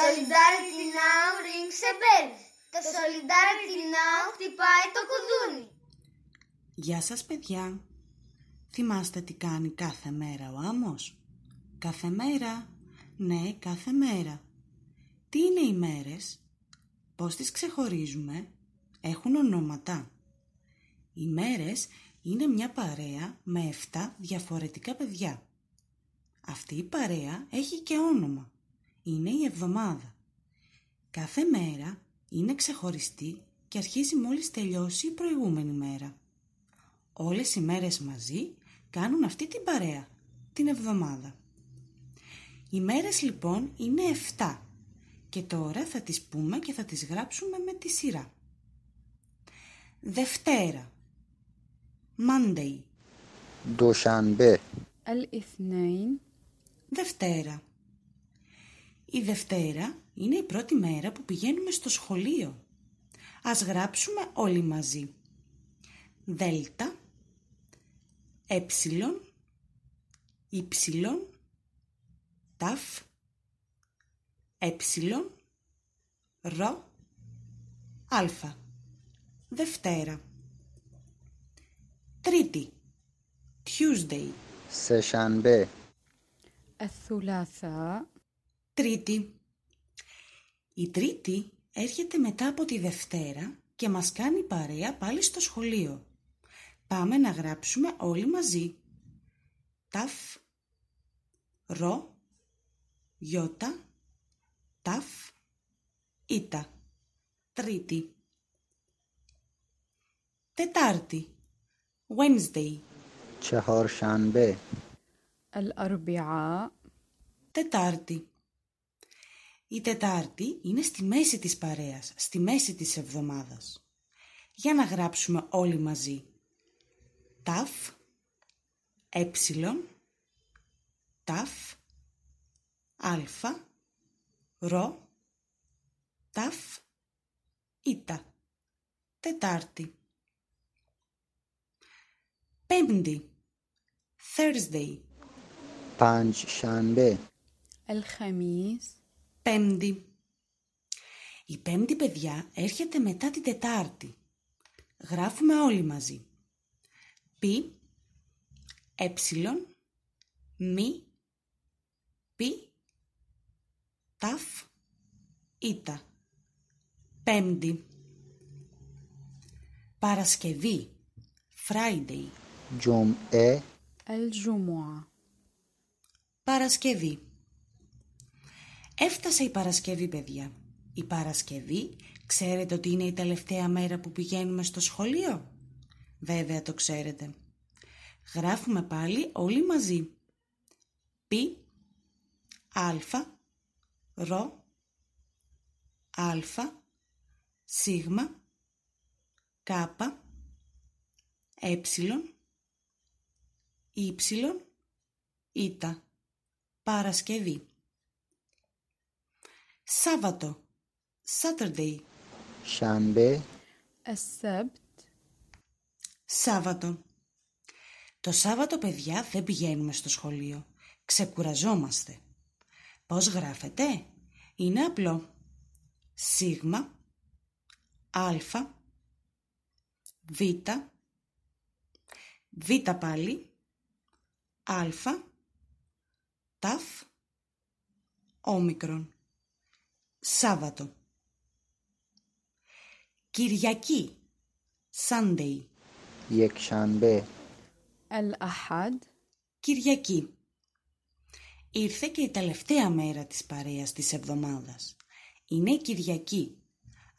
Solidarity now rings a bell. Το Solidarity now χτυπάει το κουδούνι. Γεια σας παιδιά. Θυμάστε τι κάνει κάθε μέρα ο άμμος; Κάθε μέρα. Ναι, κάθε μέρα. Τι είναι οι μέρες; Πώς τις ξεχωρίζουμε; Έχουν ονόματα. Οι μέρες είναι μια παρέα με 7 διαφορετικά παιδιά. Αυτή η παρέα έχει και όνομα Είναι η εβδομάδα. Κάθε μέρα είναι ξεχωριστή και αρχίζει μόλις τελειώσει η προηγούμενη μέρα. Όλες οι μέρες μαζί κάνουν αυτή την παρέα, την εβδομάδα. Οι μέρες λοιπόν είναι 7 και τώρα θα τις πούμε και θα τις γράψουμε με τη σειρά. Δευτέρα Monday دوشنبه الاثنين Δευτέρα Η Δευτέρα είναι η πρώτη μέρα που πηγαίνουμε στο σχολείο. Ας γράψουμε όλοι μαζί. Δέλτα Έψιλον Ήψιλον Ταφ Έψιλον Ρο Αλφα Δευτέρα Τρίτη Tuesday سهشنبه الثلاثاء Τρίτη. Η Τρίτη έρχεται μετά από τη Δευτέρα και μας κάνει παρέα πάλι στο σχολείο. Πάμε να γράψουμε όλοι μαζί. Ταφ, ρο, γιώτα, ταφ, ήτα. Τρίτη. Τετάρτη. Wednesday. چهارشنبه الأربعاء Τετάρτη. Η Τετάρτη είναι στη μέση της παρέας, στη μέση της εβδομάδας. Για να γράψουμε όλοι μαζί. Ταφ, έψιλον, ταφ, αλφα, ρο, ταφ, ήτα. Τετάρτη. Πέμπτη. Thursday. Παντ Σανμπέ. Πέμπτη. Η πέμπτη παιδιά έρχεται μετά την τετάρτη. Γράφουμε όλοι μαζί. Πι, Ε. μη, πι, ταφ, ήτα. Πέμπτη. Παρασκευή. Friday. Jum'e. El ε. Παρασκευή. Έφτασε η Παρασκευή, παιδιά. Η Παρασκευή, ξέρετε ότι είναι η τελευταία μέρα που πηγαίνουμε στο σχολείο; Βέβαια το ξέρετε. Γράφουμε πάλι όλοι μαζί. Πι, αλφα, ρο, αλφα, σίγμα, κάπα, έψιλον, ύψιλον, ήτα. Παρασκευή. Σάββατο. Saturday. شنبه السبت Σάββατο. Το Σάββατο, παιδιά, δεν πηγαίνουμε στο σχολείο. Ξεκουραζόμαστε. Πώς γράφετε? Είναι απλό. Σίγμα, αλφα, β, β πάλι, αλφα, ταφ, όμικρον. Σάββατο. Κυριακή. Sunday. یکشنبه الأحد Κυριακή. Ήρθε και η τελευταία μέρα της παρέας της εβδομάδας. Είναι η Κυριακή.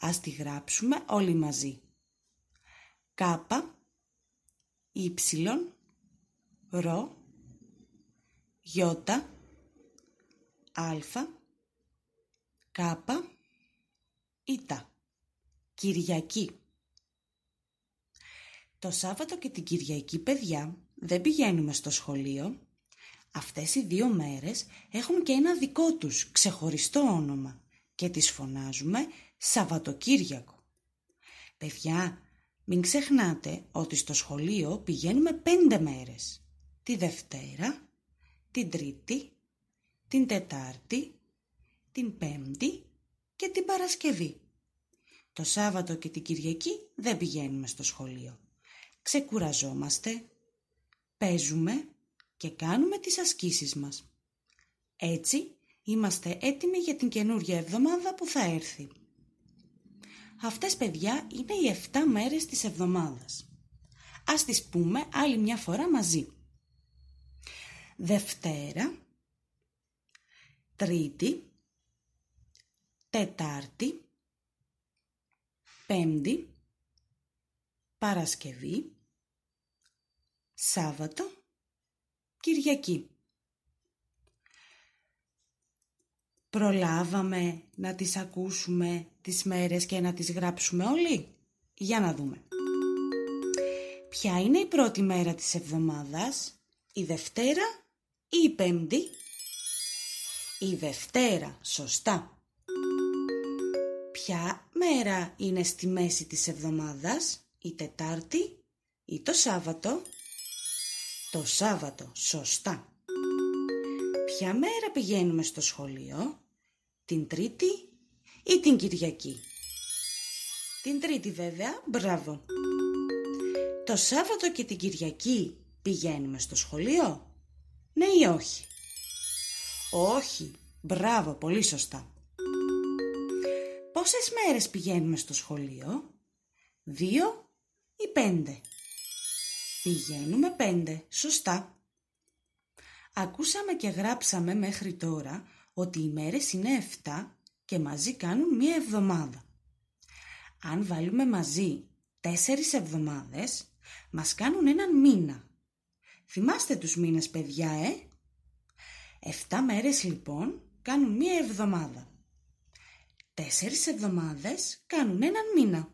Ας τη γράψουμε όλοι μαζί. Κάπα, Ήψιλον, Ρο, Γιώτα, Αλφα, Κάπα, Ήτα. Κυριακή. Το Σάββατο και την Κυριακή, παιδιά, δεν πηγαίνουμε στο σχολείο. Αυτές οι δύο μέρες έχουν και ένα δικό τους ξεχωριστό όνομα και τις φωνάζουμε Σαββατοκύριακο. Παιδιά, μην ξεχνάτε ότι στο σχολείο πηγαίνουμε πέντε μέρες. Τη Δευτέρα, την Τρίτη, την Τετάρτη, την Πέμπτη και την Παρασκευή. Το Σάββατο και την Κυριακή δεν πηγαίνουμε στο σχολείο. Ξεκουραζόμαστε, παίζουμε και κάνουμε τις ασκήσεις μας. Έτσι είμαστε έτοιμοι για την καινούργια εβδομάδα που θα έρθει. Αυτές παιδιά είναι οι 7 μέρες της εβδομάδας. Ας τις πούμε άλλη μια φορά μαζί. Δευτέρα, Τρίτη, Τετάρτη, Πέμπτη, Παρασκευή, Σάββατο, Κυριακή. Προλάβαμε να τις ακούσουμε τις μέρες και να τις γράψουμε όλοι; Για να δούμε. Ποια είναι η πρώτη μέρα της εβδομάδας, η Δευτέρα ή η Πέμπτη; Η Δευτέρα, σωστά. Ποια μέρα είναι στη μέση της εβδομάδας, η Τετάρτη ή το Σάββατο; Το Σάββατο, σωστά. Ποια μέρα πηγαίνουμε στο σχολείο, την Τρίτη ή την Κυριακή; Την Τρίτη βέβαια, μπράβο. Το Σάββατο και την Κυριακή πηγαίνουμε στο σχολείο, ναι ή όχι; Όχι, μπράβο, πολύ σωστά. Πόσες μέρες πηγαίνουμε στο σχολείο, δύο ή πέντε; Πηγαίνουμε πέντε, σωστά. Ακούσαμε και γράψαμε μέχρι τώρα ότι οι μέρες είναι 7 και μαζί κάνουν μία εβδομάδα. Αν βάλουμε μαζί τέσσερις εβδομάδες, μας κάνουν έναν μήνα. Θυμάστε τους μήνες παιδιά, ε; Εφτά μέρες λοιπόν κάνουν μία εβδομάδα. Τέσσερις εβδομάδες κάνουν έναν μήνα.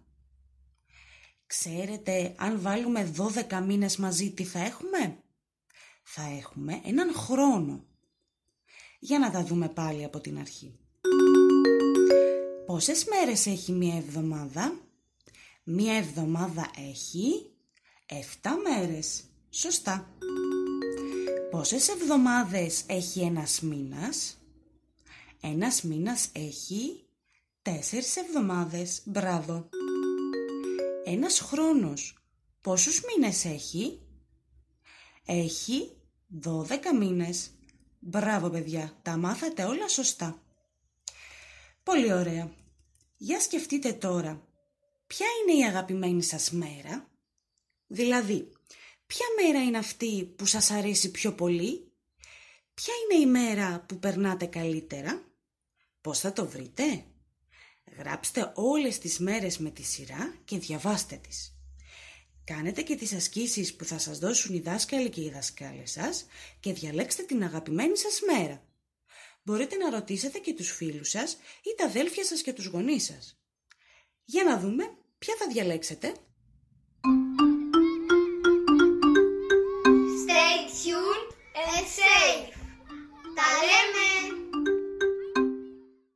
Ξέρετε αν βάλουμε δώδεκα μήνες μαζί τι θα έχουμε; Θα έχουμε έναν χρόνο. Για να τα δούμε πάλι από την αρχή. Πόσες μέρες έχει μία εβδομάδα; Μία εβδομάδα έχει 7 μέρες. Σωστά. Πόσες εβδομάδες έχει ένας μήνας; Ένας μήνας έχει τέσσερις εβδομάδες. Μπράβο. Ένας χρόνος. Πόσους μήνες έχει; Έχει 12 μήνες. Μπράβο παιδιά, τα μάθατε όλα σωστά. Πολύ ωραία. Για σκεφτείτε τώρα, ποια είναι η αγαπημένη σας μέρα; Δηλαδή, ποια μέρα είναι αυτή που σας αρέσει πιο πολύ; Ποια είναι η μέρα που περνάτε καλύτερα; Πώς θα το βρείτε; Γράψτε όλες τις μέρες με τη σειρά και διαβάστε τις. Κάνετε και τις ασκήσεις που θα σας δώσουν οι δάσκαλοι και οι δασκάλες σας και διαλέξτε την αγαπημένη σας μέρα. Μπορείτε να ρωτήσετε και τους φίλους σας ή τα αδέλφια σας και τους γονείς σας. Για να δούμε ποια θα διαλέξετε. Stay tuned and